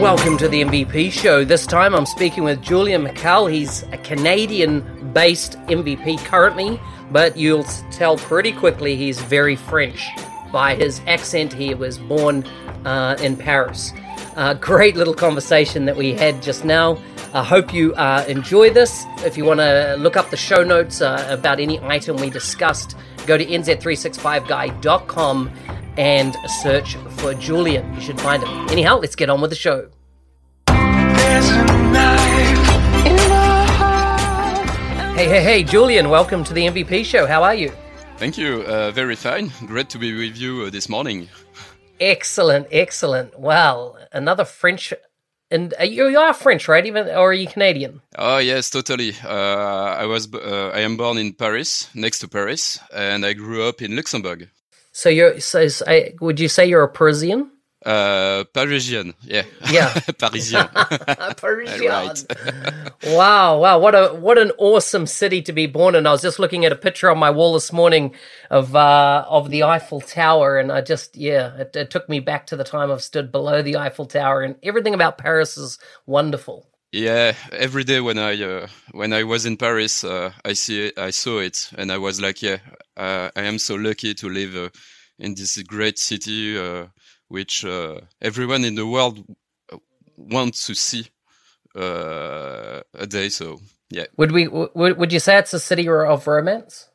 Welcome to the MVP show. This time I'm speaking with Julian McCall. He's a Canadian based MVP currently, but you'll tell pretty quickly he's very French by his accent. He was born uh, in Paris. Uh, great little conversation that we had just now. I hope you uh, enjoy this. If you want to look up the show notes uh, about any item we discussed, go to nz365guy.com and search for Julian. You should find him. Anyhow, let's get on with the show. Hey, hey, hey, Julian, welcome to the MVP show. How are you? Thank you. Uh, very fine. Great to be with you uh, this morning. Excellent, excellent. Well, another French. And uh, you, you are French, right? Even or are you Canadian? Oh yes, totally. Uh, I was uh, I am born in Paris, next to Paris, and I grew up in Luxembourg. So you're so, so would you say you're a Parisian? Uh, Parisian, yeah, yeah, Parisian, Parisian. wow, wow, what a what an awesome city to be born in. I was just looking at a picture on my wall this morning of uh, of the Eiffel Tower, and I just yeah, it, it took me back to the time I've stood below the Eiffel Tower, and everything about Paris is wonderful. Yeah, every day when I uh, when I was in Paris, uh, I see it, I saw it, and I was like, yeah, uh, I am so lucky to live uh, in this great city uh, which uh, everyone in the world wants to see uh, a day. So yeah. Would we? Would Would you say it's a city of romance?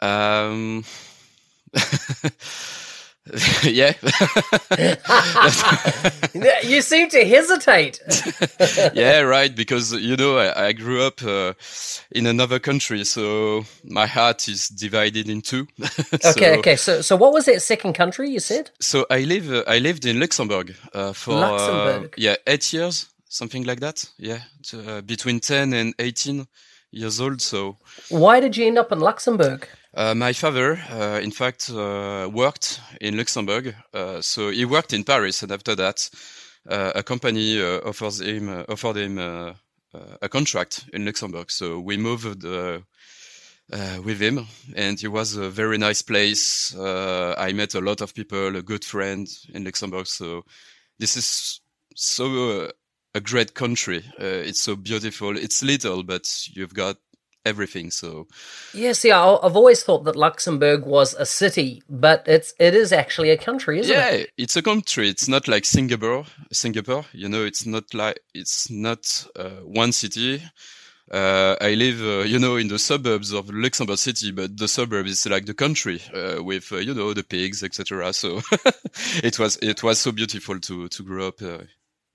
Um. yeah. you seem to hesitate. yeah, right. Because you know, I, I grew up uh, in another country, so my heart is divided in two. so, okay, okay. So, so what was that second country you said? So I live, uh, I lived in Luxembourg uh, for Luxembourg. yeah, eight years, something like that. Yeah, uh, between ten and eighteen years old. So why did you end up in Luxembourg? Uh, my father, uh, in fact, uh, worked in Luxembourg. Uh, so he worked in Paris, and after that, uh, a company uh, offers him offered him a contract in Luxembourg. So we moved with him, and it was a very nice place. I met a lot of people, a good friend in Luxembourg. So this is so a great country. it's so beautiful. It's little, but you've got everything. So, yeah, see, I've always thought that Luxembourg was a city, but it's it is actually a country, isn't yeah, it? Yeah, it's a country. It's not like Singapore. Singapore, you know, it's not like it's not uh, one city. Uh, I live, uh, you know, in the suburbs of Luxembourg City, but the suburb is like the country uh, with, uh, you know, the pigs, etc. So it was it was so beautiful to to grow up uh,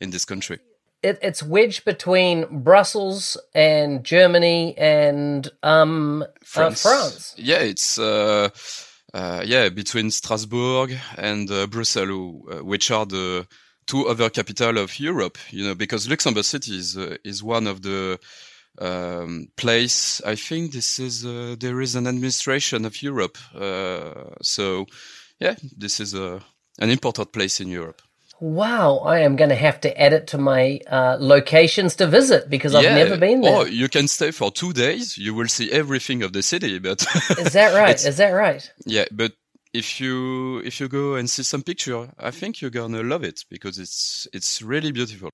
in this country it, it's wedged between Brussels and Germany and um, France. Uh, France. Yeah, it's uh, uh, yeah between Strasbourg and uh, Brussels, uh, which are the two other capital of Europe. You know, because Luxembourg City is uh, is one of the um, place. I think this is there is an administration of Europe. so yeah, this is a an important place in Europe. Wow, I am going to have to add it to my uh, locations to visit because I've never been there. Oh, you can stay for two days. You will see everything of the city. But is that right? Is that right? Yeah, but if you if you go and see some picture, I think you're gonna love it because it's it's really beautiful.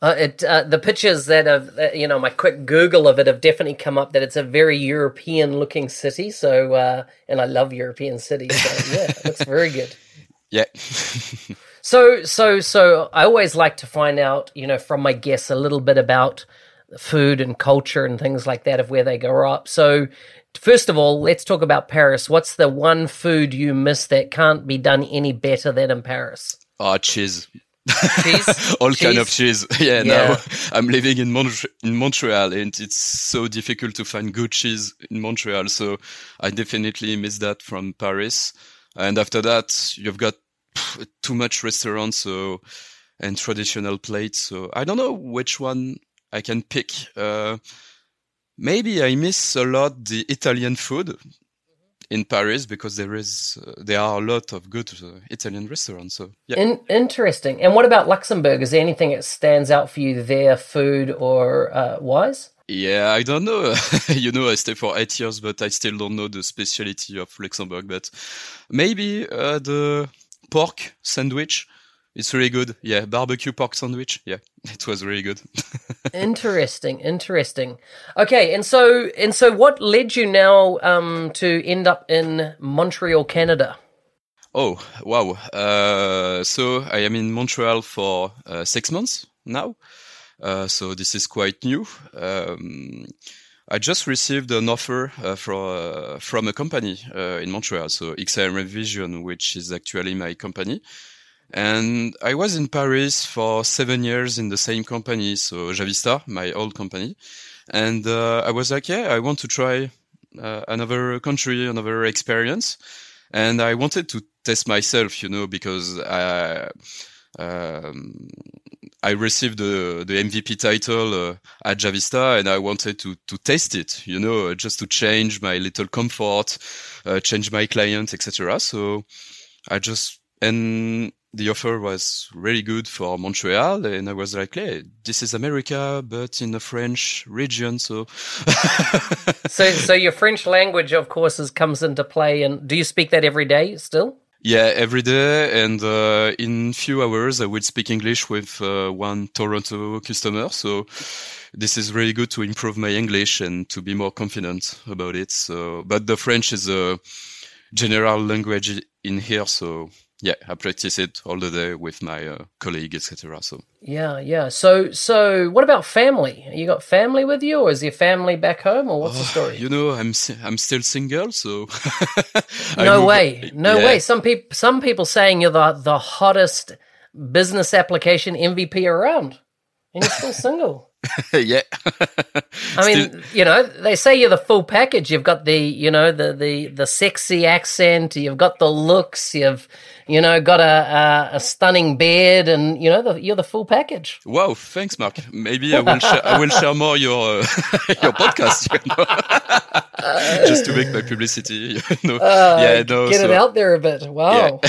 Uh, it uh, the pictures that have uh, you know my quick Google of it have definitely come up that it's a very European looking city. So uh, and I love European cities. So yeah, it looks very good. Yeah. So, so, so I always like to find out, you know, from my guests a little bit about food and culture and things like that of where they grow up. So, first of all, let's talk about Paris. What's the one food you miss that can't be done any better than in Paris? Oh, cheese. Cheese? all cheese? kind of cheese. Yeah, yeah. now I'm living in, Mont- in Montreal and it's so difficult to find good cheese in Montreal. So I definitely miss that from Paris. And after that, you've got too much restaurants so and traditional plates. So I don't know which one I can pick. Uh, maybe I miss a lot the Italian food in Paris because there is uh, there are a lot of good uh, Italian restaurants. So yeah. In, interesting. And what about Luxembourg? Is there anything that stands out for you there, food or uh, wise? Yeah, I don't know. you know, I stay for eight years, but I still don't know the speciality of Luxembourg. But maybe uh, the pork sandwich. It's really good. Yeah, barbecue pork sandwich. Yeah, it was really good. interesting, interesting. Okay, and so and so, what led you now um, to end up in Montreal, Canada? Oh wow! Uh, so I am in Montreal for uh, six months now. Uh, so this is quite new. Um, I just received an offer uh, for, uh, from a company uh, in Montreal, so XRM Vision, which is actually my company. And I was in Paris for seven years in the same company, so Javista, my old company. And uh, I was like, yeah, I want to try uh, another country, another experience. And I wanted to test myself, you know, because I, um, I received the, the MVP title uh, at Javista and I wanted to, to test it, you know, just to change my little comfort, uh, change my client, etc. So I just, and the offer was really good for Montreal. And I was like, hey, this is America, but in a French region. So, so, so your French language, of course, is, comes into play. And do you speak that every day still? Yeah, every day, and uh, in few hours I will speak English with uh, one Toronto customer. So this is really good to improve my English and to be more confident about it. So, but the French is a general language in here, so yeah, I practice it all the day with my uh, colleague, etc. So yeah, yeah. So, so what about family? You got family with you, or is your family back home, or what's oh, the story? You know, I'm I'm still single, so no way, no yeah. way. Some people, some people saying you're the the hottest business application MVP around, and you're still single. yeah. I mean, you know, they say you're the full package. You've got the, you know, the the the sexy accent. You've got the looks. You've, you know, got a a, a stunning beard, and you know, the, you're the full package. Wow, thanks, Mark. Maybe I will share, I will share more your uh, your podcast. You know? Just to make my publicity. Know? Uh, yeah, no, get so, it out there a bit. Wow. Yeah.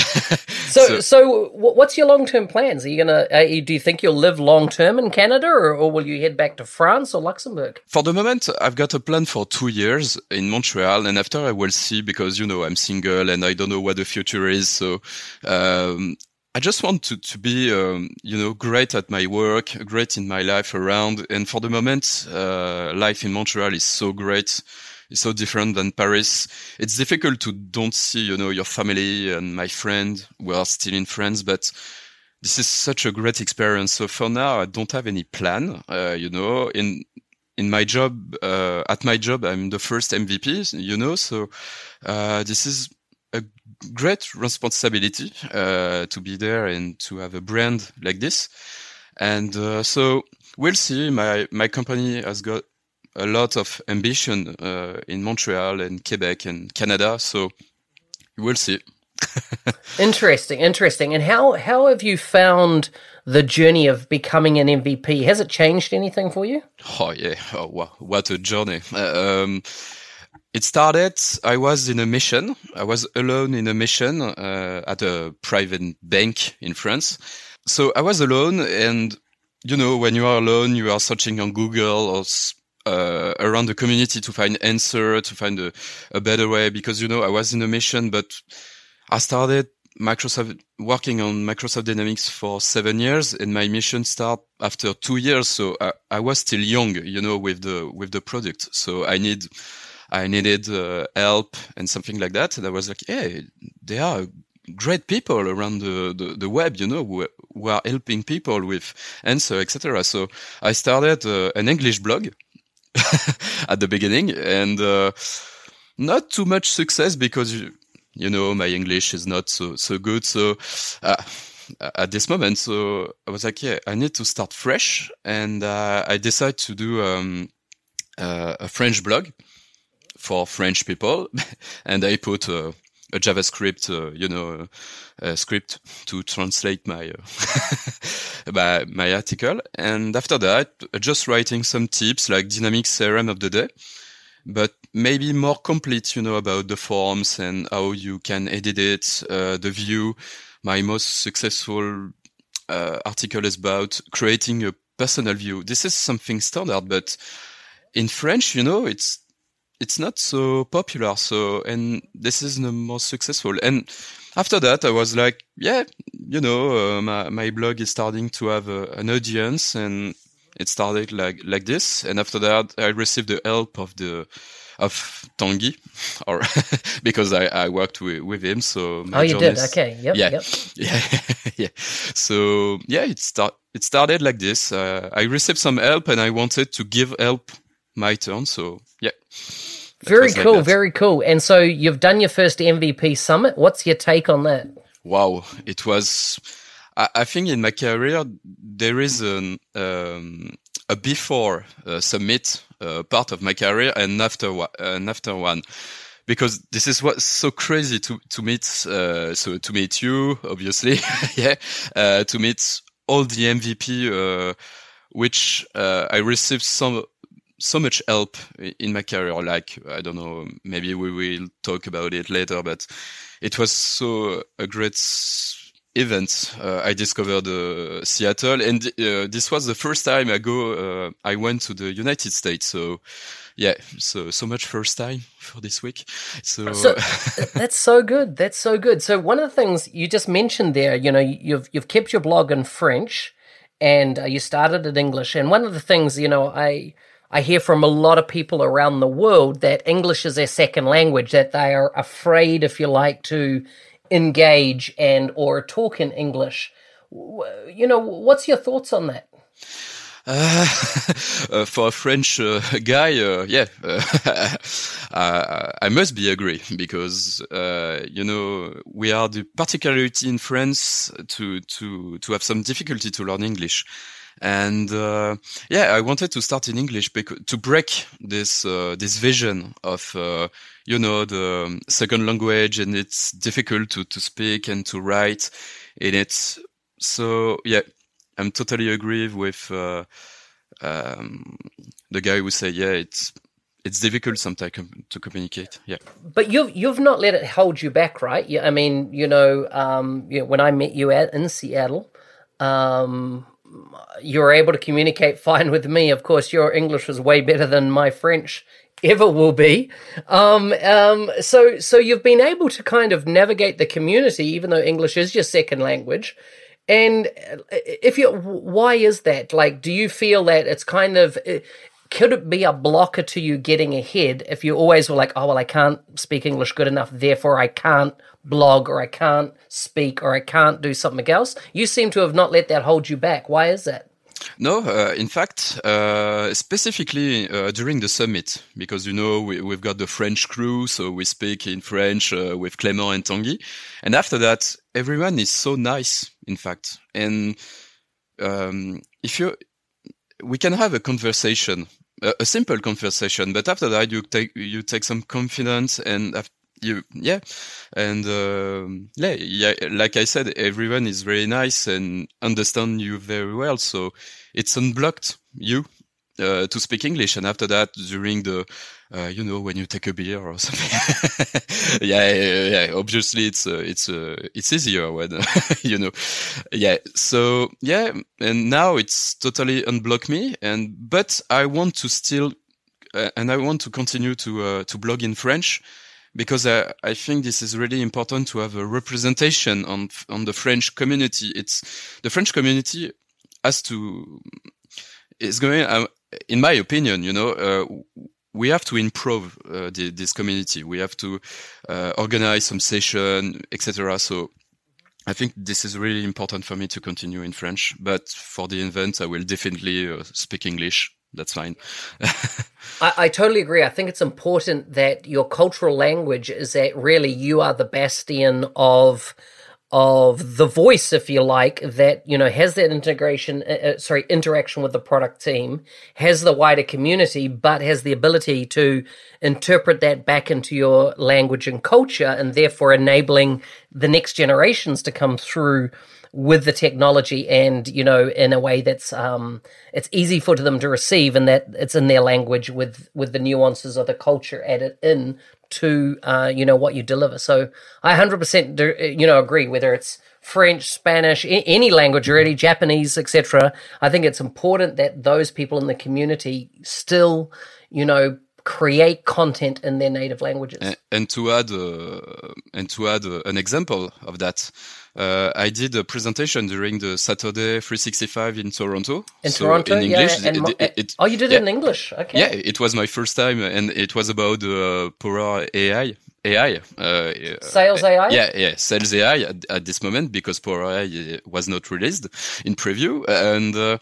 so, so, so, what's your long term plans? Are you gonna? Uh, do you think you'll live long term in Canada, or, or will you? head back to France or Luxembourg? For the moment, I've got a plan for two years in Montreal, and after I will see because you know I'm single and I don't know what the future is. So um, I just want to to be um, you know great at my work, great in my life around. And for the moment, uh, life in Montreal is so great. It's so different than Paris. It's difficult to don't see, you know, your family and my friend. We are still in France, but this is such a great experience. So for now, I don't have any plan. Uh, you know, in in my job, uh, at my job, I'm the first MVP. You know, so uh, this is a great responsibility uh, to be there and to have a brand like this. And uh, so we'll see. My my company has got a lot of ambition uh, in Montreal and Quebec and Canada. So we'll see interesting, interesting. And how how have you found the journey of becoming an MVP? Has it changed anything for you? Oh yeah, oh, wow. what a journey. Uh, um, it started. I was in a mission. I was alone in a mission uh, at a private bank in France. So I was alone, and you know, when you are alone, you are searching on Google or uh, around the community to find answer, to find a, a better way. Because you know, I was in a mission, but I started Microsoft working on Microsoft Dynamics for seven years, and my mission started after two years. So I, I, was still young, you know, with the with the product. So I need I needed uh, help and something like that. And I was like, hey, there are great people around the, the, the web, you know, who, who, are helping people with answer, etc. So I started uh, an English blog at the beginning, and uh, not too much success because. You, you know, my English is not so, so good. So, uh, at this moment, so I was like, yeah, I need to start fresh. And, uh, I decided to do, um, uh, a French blog for French people. and I put a, JavaScript, uh, you know, script to translate my, my, my article. And after that, just writing some tips like dynamic CRM of the day, but maybe more complete, you know, about the forms and how you can edit it, uh, the view. My most successful uh, article is about creating a personal view. This is something standard, but in French, you know, it's it's not so popular. So, and this is the most successful. And after that, I was like, yeah, you know, uh, my my blog is starting to have uh, an audience, and it started like like this. And after that, I received the help of the of Tanguy, or because I, I worked with, with him. So oh, you did? Okay. Yep. Yeah. Yep. Yeah. yeah. So yeah, it start it started like this. Uh, I received some help, and I wanted to give help my turn. So yeah. Very cool. Very cool. And so you've done your first MVP summit. What's your take on that? Wow, it was. I, I think in my career there is an um, a before uh, summit uh, part of my career and after one, and after one because this is what's so crazy to to meet uh, so to meet you obviously yeah uh, to meet all the MVP uh, which uh, I received some so much help in my career like I don't know maybe we will talk about it later but it was so a great event, uh, I discovered uh, Seattle, and uh, this was the first time I go. Uh, I went to the United States, so yeah, so so much first time for this week. So, so that's so good. That's so good. So one of the things you just mentioned there, you know, you've you've kept your blog in French, and uh, you started in English. And one of the things, you know, I. I hear from a lot of people around the world that English is their second language, that they are afraid, if you like, to engage and or talk in English. You know, what's your thoughts on that? Uh, uh, for a French uh, guy, uh, yeah, I must be agree because uh, you know we are the particularity in France to to to have some difficulty to learn English. And uh, yeah, I wanted to start in English because to break this uh, this vision of uh, you know the second language and it's difficult to to speak and to write in it. So yeah, I'm totally agree with uh, um, the guy who say yeah it's it's difficult sometimes to communicate. Yeah. But you've you've not let it hold you back, right? Yeah. I mean, you know, um, you know, when I met you at in Seattle, um, you were able to communicate fine with me. Of course, your English was way better than my French ever will be. Um, um, so, so you've been able to kind of navigate the community, even though English is your second language. And if you, why is that? Like, do you feel that it's kind of, could it be a blocker to you getting ahead if you always were like, oh, well, I can't speak English good enough, therefore I can't blog or I can't speak or I can't do something else? You seem to have not let that hold you back. Why is that? No, uh, in fact, uh, specifically uh, during the summit, because you know we, have got the French crew, so we speak in French uh, with Clément and Tanguy, and after that, everyone is so nice. In fact, and um, if you we can have a conversation, a, a, simple conversation, but after that you take you take some confidence and you yeah, and uh, yeah, yeah, like I said, everyone is very nice and understand you very well, so it's unblocked you uh, to speak English, and after that, during the uh, you know, when you take a beer or something. yeah, yeah, yeah, Obviously, it's uh, it's uh, it's easier when you know. Yeah. So yeah, and now it's totally unblock me, and but I want to still, uh, and I want to continue to uh, to blog in French because I, I think this is really important to have a representation on on the French community. It's the French community has to is going. Uh, in my opinion, you know, uh, we have to improve uh, the, this community. We have to uh, organize some session, etc. So I think this is really important for me to continue in French. But for the event, I will definitely uh, speak English. That's fine. I, I, totally agree. I think it's important that your cultural language is that really you are the bastion of of the voice, if you like, that you know has that integration, uh, uh, sorry, interaction with the product team, has the wider community, but has the ability to interpret that back into your language and culture, and therefore enabling the next generations to come through with the technology and you know in a way that's um it's easy for them to receive and that it's in their language with with the nuances of the culture added in to uh, you know what you deliver. So I 100% do, you know agree whether it's French, Spanish, any language really, Japanese, etc. I think it's important that those people in the community still, you know, create content in their native languages. And, and to add, uh, and to add uh, an example of that, uh, I did a presentation during the Saturday 365 in Toronto. In so Toronto, in English. Yeah, it, it, it, oh, you did yeah, it in English. Okay. Yeah, it was my first time, and it was about uh, Power AI. AI. Uh, sales AI? Yeah, yeah, sales AI at, at, this moment because Power AI was not released in preview. And uh,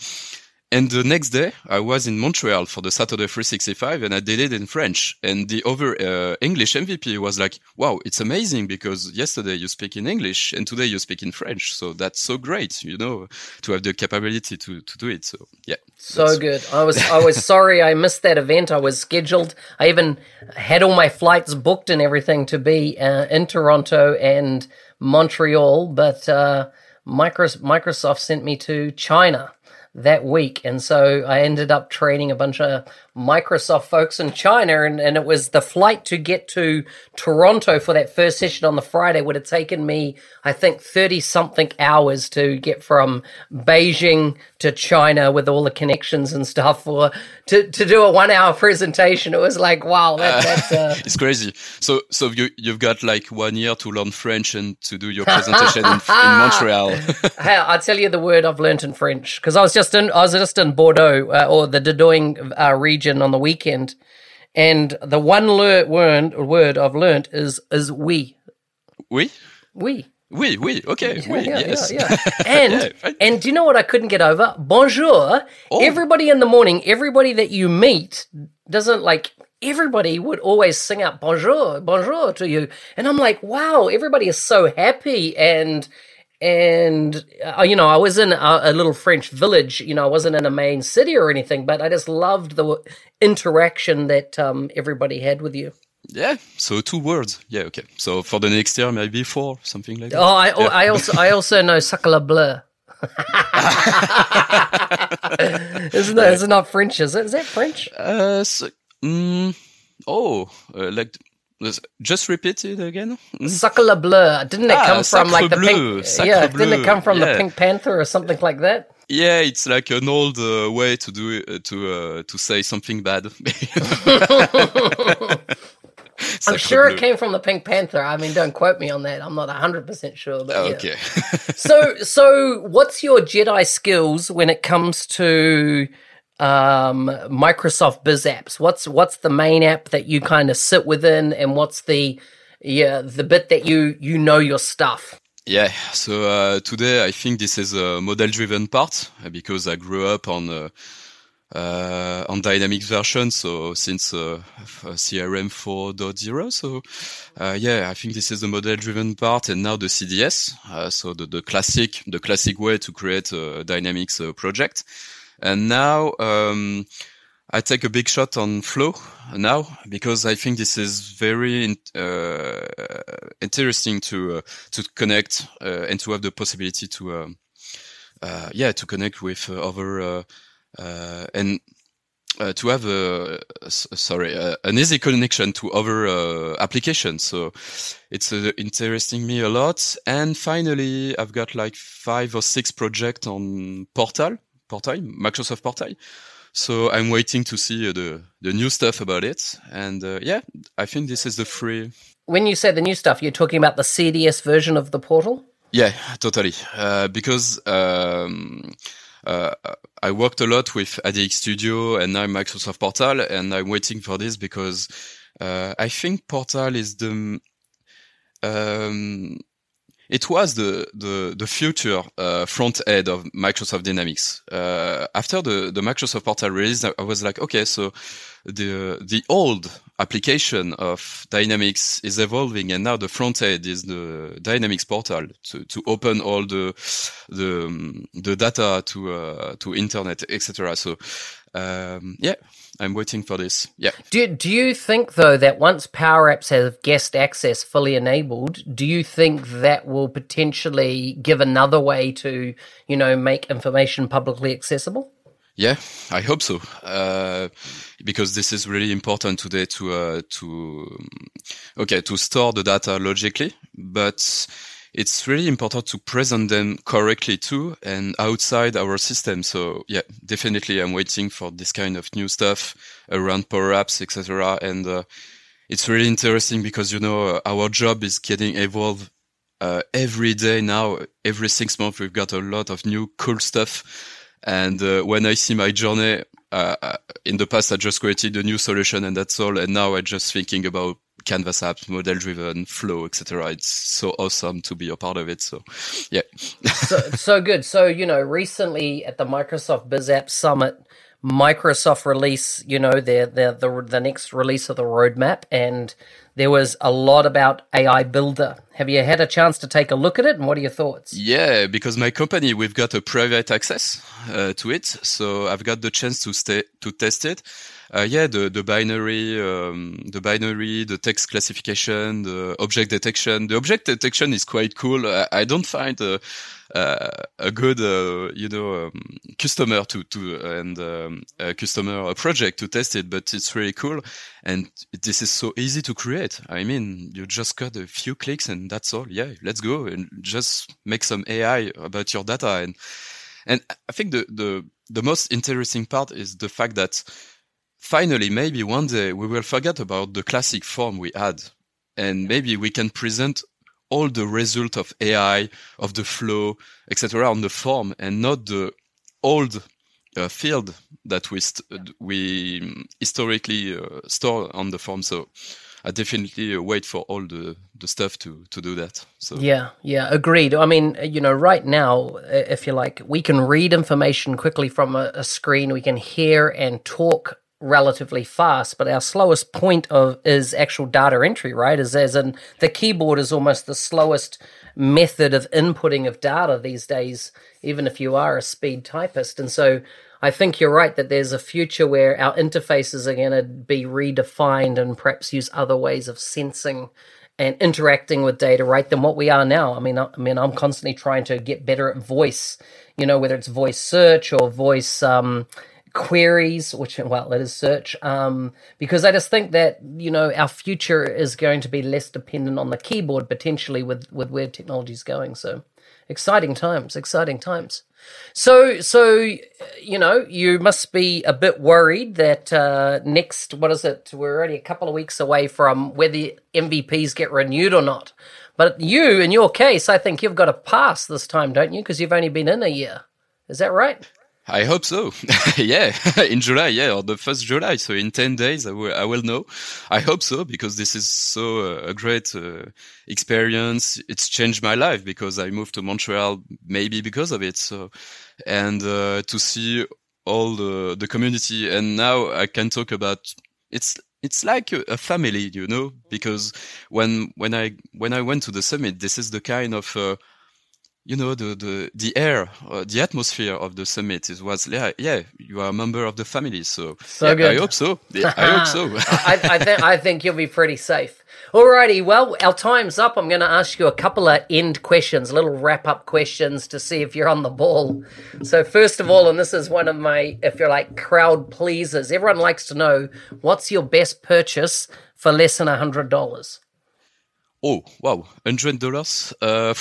and the next day, I was in Montreal for the Saturday 365 and I did it in French. And the other uh, English MVP was like, wow, it's amazing because yesterday you speak in English and today you speak in French. So that's so great, you know, to have the capability to, to do it. So yeah. So good. I was, I was sorry I missed that event. I was scheduled. I even had all my flights booked and everything to be uh, in Toronto and Montreal, but, uh, Microsoft sent me to China that week. And so I ended up training a bunch of Microsoft folks in China. And, and it was the flight to get to Toronto for that first session on the Friday would have taken me, I think, 30 something hours to get from Beijing to China with all the connections and stuff for to, to do a one hour presentation. It was like, wow, that, that's uh... it's crazy. So, so you, you've got like one year to learn French and to do your presentation in, in Montreal. I'll tell you the word I've learned in French because I was just in I was just in Bordeaux uh, or the Dordogne uh, region on the weekend, and the one le- word word I've learned is is we. We. We. Oui, oui, okay, yeah, oui, yeah, yes. Yeah. And and do you know what I couldn't get over? Bonjour. Oh. Everybody in the morning, everybody that you meet doesn't like everybody would always sing out bonjour, bonjour to you. And I'm like, wow, everybody is so happy and and uh, you know i was in a, a, little french village you know i wasn't in a main city or anything but i just loved the interaction that um, everybody had with you. Yeah so two words. Yeah okay. So for the next year maybe four something like that. Oh i, yeah. I also i also know sacre bleu. Isn't that is it not french is it? Is that french? Uh so, mm, oh uh, like just repeat it again. Mm. Sacre bleu. Didn't it ah, come from like the bleu. pink? Sacre yeah, bleu. didn't it come from yeah. the Pink Panther or something like that? Yeah, it's like an old uh, way to do it, uh, to uh, to say something bad. I'm sure bleu. it came from the Pink Panther. I mean, don't quote me on that. I'm not 100% sure. But okay. Yeah. so, so what's your Jedi skills when it comes to um, Microsoft Biz apps? What's what's the main app that you kind of sit within, and what's the yeah the bit that you you know your stuff? Yeah, so uh, today I think this is a model-driven part uh, because I grew up on uh, uh, on Dynamics version, so since uh, CRM 4.0. So uh, yeah, I think this is the model-driven part, and now the CDS, uh, so the, the classic the classic way to create a Dynamics uh, project. And now um, I take a big shot on Flow now because I think this is very uh, interesting to uh, to connect uh, and to have the possibility to um, uh, yeah to connect with uh, other uh, and to have a sorry an easy connection to other applications. So it's interesting me a lot. And finally, I've got like five or six projects on Portal Portal, Microsoft Portal. So I'm waiting to see the the new stuff about it, and uh, yeah, I think this is the free. When you say the new stuff, you're talking about the CDS version of the portal. Yeah, totally. Uh, because um, uh, I worked a lot with ADX Studio and now Microsoft Portal, and I'm waiting for this because uh, I think Portal is the um, it was the the, the future uh, front end of Microsoft Dynamics. Uh, after the the Microsoft Portal release, I was like, okay, so the the old application of Dynamics is evolving, and now the front end is the Dynamics portal to, to open all the the the data to uh, to internet, etc. So um, yeah, I'm waiting for this. Yeah. Do do you think though that once Power Apps have guest access fully enabled, do you think that will potentially give another way to you know make information publicly accessible? Yeah, I hope so. Uh, because this is really important today to uh, to okay to store the data logically, but it's really important to present them correctly too and outside our system. So yeah, definitely I'm waiting for this kind of new stuff around Power Apps, etc. And uh, it's really interesting because you know our job is getting evolved uh, every day now. Every six months we've got a lot of new cool stuff. And uh, when I see my journey, uh, uh, in the past I just created a new solution and that's all. And now I'm just thinking about Canvas apps, model driven, flow, etc. It's so awesome to be a part of it. So, yeah. so, so good. So, you know, recently at the Microsoft Biz App Summit, Microsoft release, you know, their the the next release of the roadmap, and there was a lot about AI Builder. Have you had a chance to take a look at it, and what are your thoughts? Yeah, because my company we've got a private access uh, to it, so I've got the chance to stay to test it uh, yeah, the the binary, um, the binary, the text classification, the object detection. The object detection is quite cool. I, I don't find uh, a good, uh, you know, um, customer to to and um, a customer a project to test it, but it's really cool. And this is so easy to create. I mean, you just got a few clicks and that's all. Yeah, let's go and just make some AI about your data and. And I think the, the, the most interesting part is the fact that finally, maybe one day we will forget about the classic form we had and maybe we can present all the result of AI, of the flow, etc. on the form and not the old uh, field that we we historically uh, store on the form. So I definitely uh, wait for all the the stuff to to do that. So yeah, yeah, agreed. I mean, you know, right now, if you like, we can read information quickly from a, a screen. We can hear and talk relatively fast, but our slowest point of is actual data entry, right? Is as in the keyboard is almost the slowest method of inputting of data these days, even if you are a speed typist. And so I think you're right that there's a future where our interfaces are going to be redefined and perhaps use other ways of sensing and interacting with data, right, than what we are now. I mean, I, I mean, I'm constantly trying to get better at voice, you know, whether it's voice search or voice, um, queries, which well, it is search, um, because I just think that you know our future is going to be less dependent on the keyboard potentially with with where technology is going. So exciting times, exciting times. So so you know you must be a bit worried that uh, next what is it? We're already a couple of weeks away from whether MVPs get renewed or not. But you, in your case, I think you've got a pass this time, don't you? Because you've only been in a year. Is that right? I hope so. yeah, in July, yeah, or the first July. So in 10 days, I will, I will know. I hope so because this is so uh, a great uh, experience. It's changed my life because I moved to Montreal maybe because of it. So, and uh, to see all the, the community and now I can talk about it's, it's like a, a, family, you know, because when, when I, when I went to the summit, this is the kind of, uh, you know the the the air uh, the atmosphere of the summit is was yeah yeah you are a member of the family so, so yeah, I hope so. Yeah, I hope so. I, I think I think you'll be pretty safe. Alrighty well our time's up. I'm going to ask you a couple of end questions little wrap up questions to see if you're on the ball. So first of all and this is one of my if you're like crowd pleasers everyone likes to know what's your best purchase for less than a hundred dollars Oh, wow. $100? Uh,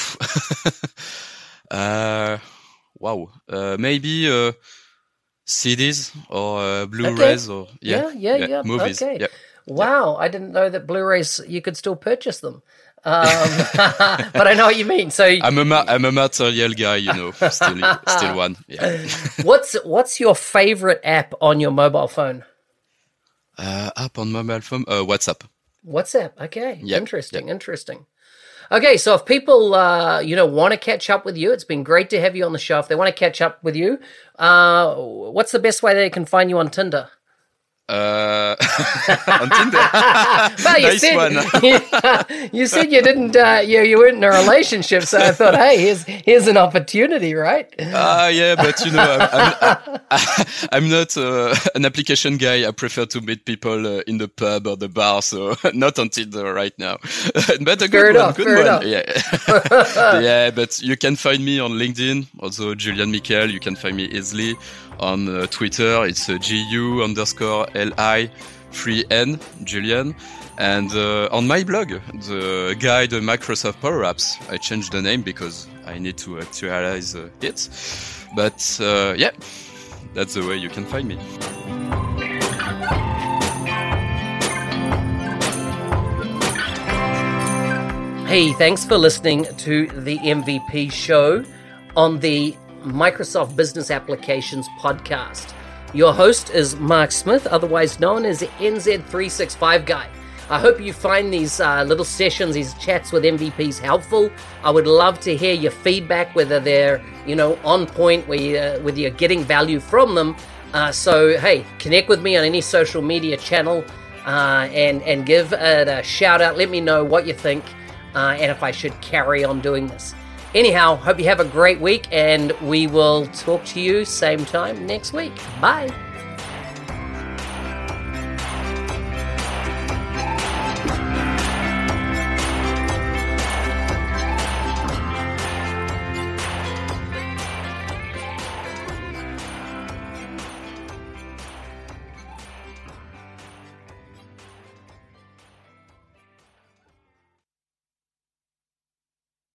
uh, wow. Uh, maybe uh, CDs or uh, Blu-rays okay. or yeah, yeah, yeah, yeah. movies. Okay. Yeah. Wow, I didn't know that Blu-rays you could still purchase them. Um, but I know what you mean. So I'm a ma- I'm a material guy, you know. Still, still one. Yeah. what's what's your favorite app on your mobile phone? Uh, app on mobile phone, uh, WhatsApp. WhatsApp. Okay. Yep. Interesting. Yep. Interesting. Okay, so if people, uh, you know, want to catch up with you, it's been great to have you on the show. If they want to catch up with you, uh, what's the best way they can find you on Tinder? Uh, on Tinder. well, you nice said one. you said you didn't uh, you you weren't in a relationship, so I thought, hey, here's here's an opportunity, right? Ah, yeah, but you know, I'm, I'm, I'm not uh, an application guy. I prefer to meet people uh, in the pub or the bar, so not on Tinder right now. but a Fair good enough, one, good one. enough. Yeah, yeah. But you can find me on LinkedIn, also Julian Michael. You can find me easily on uh, Twitter. It's uh, gu underscore li 3n Julian. And uh, on my blog, the guide Microsoft Power Apps, I changed the name because I need to actualize uh, it. But uh, yeah, that's the way you can find me. Hey, thanks for listening to the MVP show on the Microsoft Business Applications podcast. Your host is Mark Smith, otherwise known as the NZ365 Guy. I hope you find these uh, little sessions, these chats with MVPs helpful. I would love to hear your feedback, whether they're you know on point, where you, uh, whether you're getting value from them. Uh, so hey, connect with me on any social media channel uh, and and give it a shout out. Let me know what you think uh, and if I should carry on doing this. Anyhow, hope you have a great week, and we will talk to you same time next week. Bye.